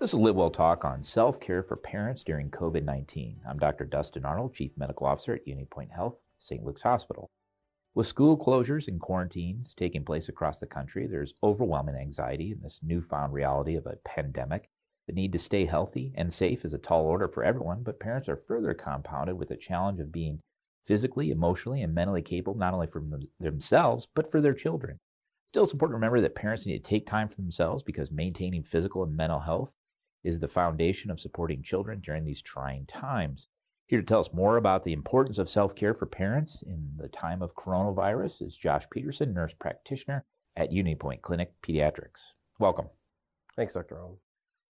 This is Live Well Talk on self care for parents during COVID 19. I'm Dr. Dustin Arnold, Chief Medical Officer at UnityPoint Health, St. Luke's Hospital. With school closures and quarantines taking place across the country, there's overwhelming anxiety in this newfound reality of a pandemic. The need to stay healthy and safe is a tall order for everyone, but parents are further compounded with the challenge of being physically, emotionally, and mentally capable not only for them, themselves, but for their children. Still, it's important to remember that parents need to take time for themselves because maintaining physical and mental health is the foundation of supporting children during these trying times. Here to tell us more about the importance of self care for parents in the time of coronavirus is Josh Peterson, nurse practitioner at UnityPoint Clinic Pediatrics. Welcome. Thanks, Dr. Owen.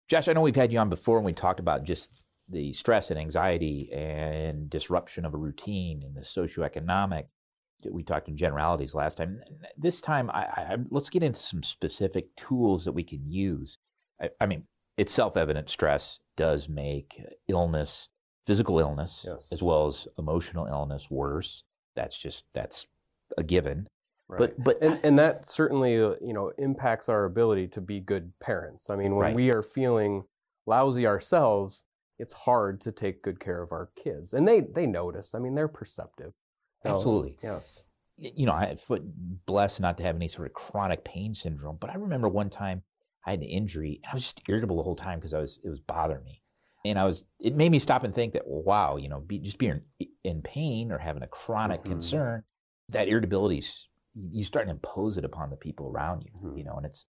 Josh, I know we've had you on before and we talked about just the stress and anxiety and disruption of a routine and the socioeconomic. We talked in generalities last time. This time, I, I, let's get into some specific tools that we can use. I, I mean, it's self-evident stress does make illness physical illness yes. as well as emotional illness worse. That's just that's a given. Right. but but and, and that certainly uh, you know impacts our ability to be good parents. I mean when right. we are feeling lousy ourselves it's hard to take good care of our kids. And they they notice. I mean they're perceptive. Absolutely. yes. You know i blessed not to have any sort of chronic pain syndrome but i remember one time I had an injury. and I was just irritable the whole time because I was it was bothering me, and I was it made me stop and think that wow, you know, be, just being in pain or having a chronic mm-hmm. concern, that irritability you start to impose it upon the people around you, mm-hmm. you know, and it's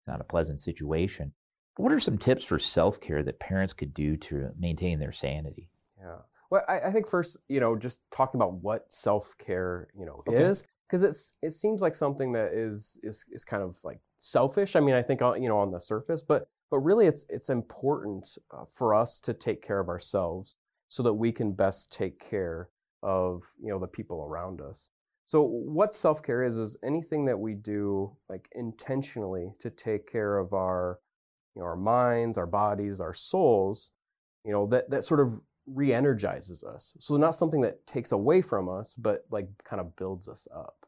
it's not a pleasant situation. What are some tips for self care that parents could do to maintain their sanity? Yeah. Well, I, I, think first, you know, just talking about what self care, you know, okay. is because it's it seems like something that is is is kind of like selfish. I mean, I think you know on the surface, but but really it's it's important uh, for us to take care of ourselves so that we can best take care of you know the people around us. So what self-care is is anything that we do like intentionally to take care of our you know our minds, our bodies, our souls, you know that that sort of re-energizes us. So not something that takes away from us, but like kind of builds us up.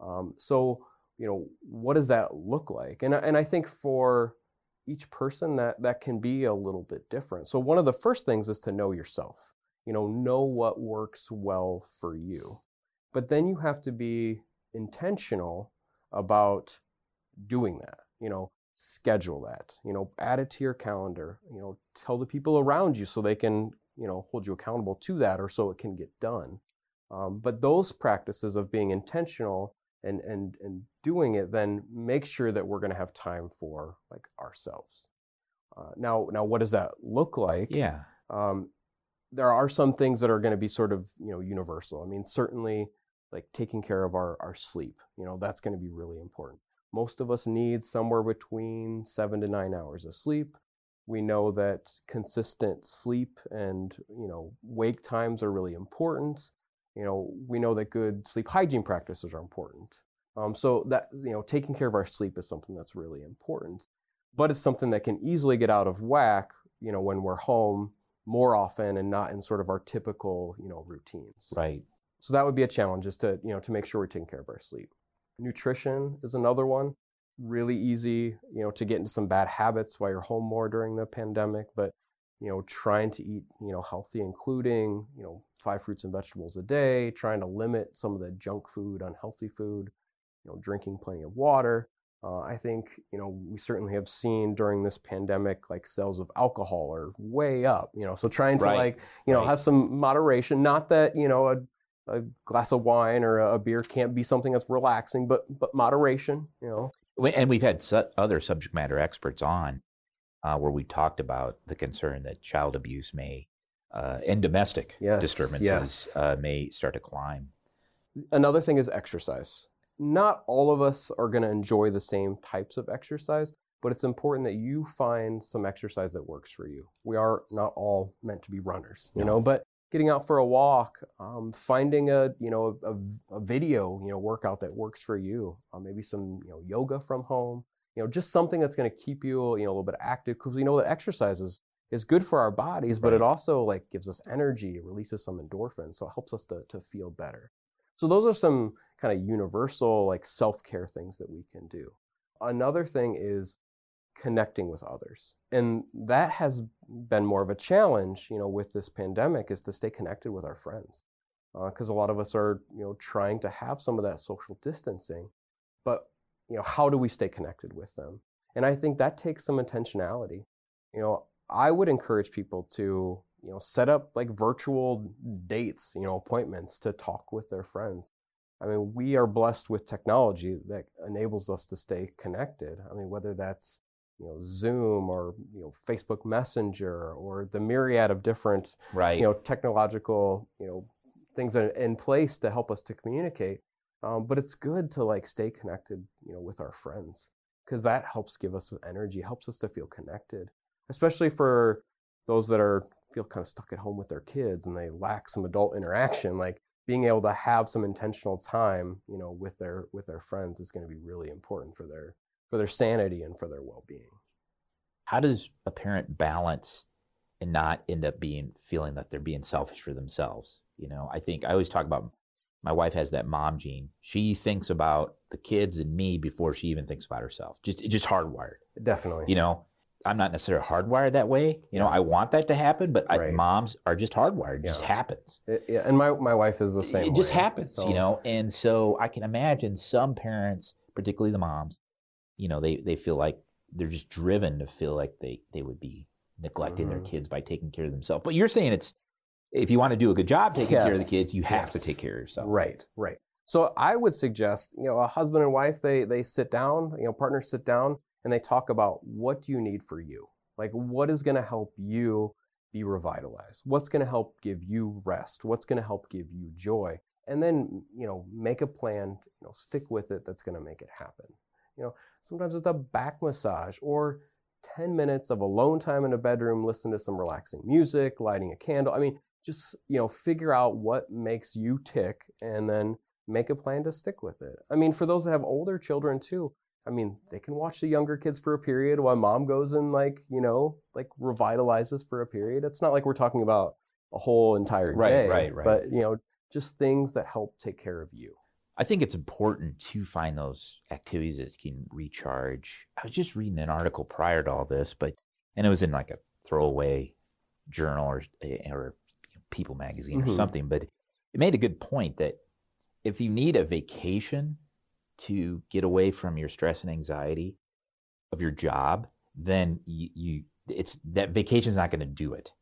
Um, so you know, what does that look like? And, and I think for each person that, that can be a little bit different. So one of the first things is to know yourself, you know, know what works well for you. But then you have to be intentional about doing that, you know, schedule that, you know, add it to your calendar, you know, tell the people around you so they can, you know, hold you accountable to that or so it can get done. Um, but those practices of being intentional and and and doing it, then make sure that we're going to have time for like ourselves. Uh, now, now, what does that look like? Yeah. Um, there are some things that are going to be sort of you know universal. I mean, certainly like taking care of our our sleep. You know, that's going to be really important. Most of us need somewhere between seven to nine hours of sleep. We know that consistent sleep and you know wake times are really important you know, we know that good sleep hygiene practices are important. Um, so that you know, taking care of our sleep is something that's really important. But it's something that can easily get out of whack, you know, when we're home more often and not in sort of our typical, you know, routines. Right. So that would be a challenge, is to you know to make sure we're taking care of our sleep. Nutrition is another one. Really easy, you know, to get into some bad habits while you're home more during the pandemic, but you know, trying to eat, you know, healthy, including, you know, five fruits and vegetables a day, trying to limit some of the junk food, unhealthy food, you know, drinking plenty of water. Uh, I think, you know, we certainly have seen during this pandemic, like sales of alcohol are way up, you know, so trying to right. like, you know, right. have some moderation, not that, you know, a, a glass of wine or a, beer can't be something that's relaxing, but, but moderation, you know. And we've had su- other subject matter experts on uh, where we talked about the concern that child abuse may uh, and domestic yes, disturbances yes. Uh, may start to climb. Another thing is exercise. Not all of us are going to enjoy the same types of exercise, but it's important that you find some exercise that works for you. We are not all meant to be runners, you no. know, but getting out for a walk, um, finding a you know a, a, video you know workout that works for you, uh, maybe some you know yoga from home, you know, just something that's going to keep you, you know, a little bit active because we know that exercise is, is good for our bodies, but right. it also like gives us energy, releases some endorphins, so it helps us to, to feel better. So those are some kind of universal like self-care things that we can do. Another thing is connecting with others. And that has been more of a challenge, you know, with this pandemic is to stay connected with our friends. Because uh, a lot of us are, you know, trying to have some of that social distancing. But, you know, how do we stay connected with them? And I think that takes some intentionality. You know, I would encourage people to, you know, set up like virtual dates, you know, appointments to talk with their friends. I mean, we are blessed with technology that enables us to stay connected. I mean, whether that's you know Zoom or you know Facebook Messenger or the myriad of different right. you know technological you know things that are in place to help us to communicate. Um, but it's good to like stay connected you know with our friends because that helps give us energy, helps us to feel connected, especially for those that are feel kind of stuck at home with their kids and they lack some adult interaction. Like being able to have some intentional time you know with their with their friends is going to be really important for their for their sanity and for their well-being how does a parent balance and not end up being feeling that they're being selfish for themselves you know i think i always talk about my wife has that mom gene she thinks about the kids and me before she even thinks about herself just just hardwired definitely you know i'm not necessarily hardwired that way you know i want that to happen but right. I, moms are just hardwired it yeah. just happens it, yeah and my, my wife is the same it just happens so. you know and so i can imagine some parents particularly the moms you know they they feel like they're just driven to feel like they they would be neglecting mm-hmm. their kids by taking care of themselves. But you're saying it's if you want to do a good job taking yes. care of the kids, you have yes. to take care of yourself. Right, right. So I would suggest, you know, a husband and wife they they sit down, you know, partners sit down and they talk about what do you need for you? Like what is going to help you be revitalized? What's going to help give you rest? What's going to help give you joy? And then, you know, make a plan, you know, stick with it that's going to make it happen. You know, sometimes it's a back massage or 10 minutes of alone time in a bedroom, listen to some relaxing music, lighting a candle. I mean, just, you know, figure out what makes you tick and then make a plan to stick with it. I mean, for those that have older children too, I mean, they can watch the younger kids for a period while mom goes and like, you know, like revitalizes for a period. It's not like we're talking about a whole entire day. Right, right, right. But, you know, just things that help take care of you. I think it's important to find those activities that can recharge. I was just reading an article prior to all this, but and it was in like a throwaway journal or eh, or People magazine mm-hmm. or something, but it made a good point that if you need a vacation to get away from your stress and anxiety of your job, then you, you it's that vacation's not going to do it.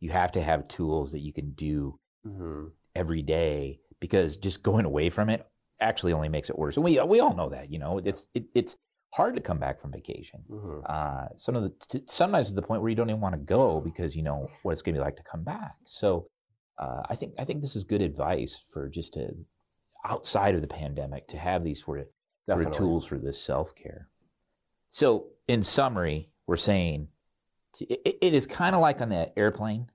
You have to have tools that you can do mm-hmm. every day because just going away from it actually only makes it worse. And we we all know that, you know, it's it, it's hard to come back from vacation. Mm-hmm. Uh, some of the t- sometimes to the point where you don't even want to go because you know what it's going to be like to come back. So uh, I think I think this is good advice for just to outside of the pandemic to have these sort of, sort of tools for this self care. So in summary, we're saying it, it is kind of like on the airplane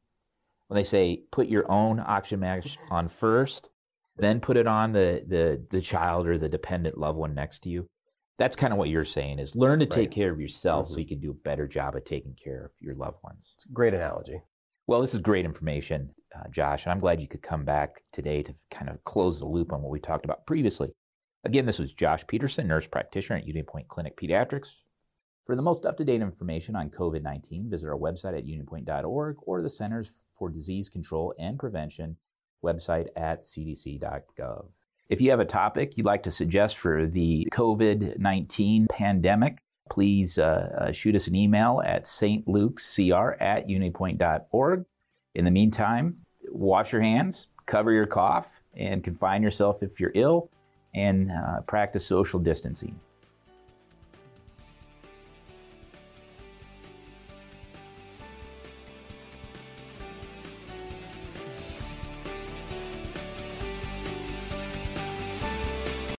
when they say put your own oxygen mask on first then put it on the the the child or the dependent loved one next to you that's kind of what you're saying is learn to take right. care of yourself mm-hmm. so you can do a better job of taking care of your loved ones it's a great analogy well this is great information uh, josh and i'm glad you could come back today to kind of close the loop on what we talked about previously again this was josh peterson nurse practitioner at unity point clinic pediatrics for the most up-to-date information on covid-19 visit our website at unitypoint.org or the centers for disease control and prevention website at cdc.gov. If you have a topic you'd like to suggest for the COVID 19 pandemic, please uh, uh, shoot us an email at stlukescr at unitypoint.org. In the meantime, wash your hands, cover your cough, and confine yourself if you're ill, and uh, practice social distancing.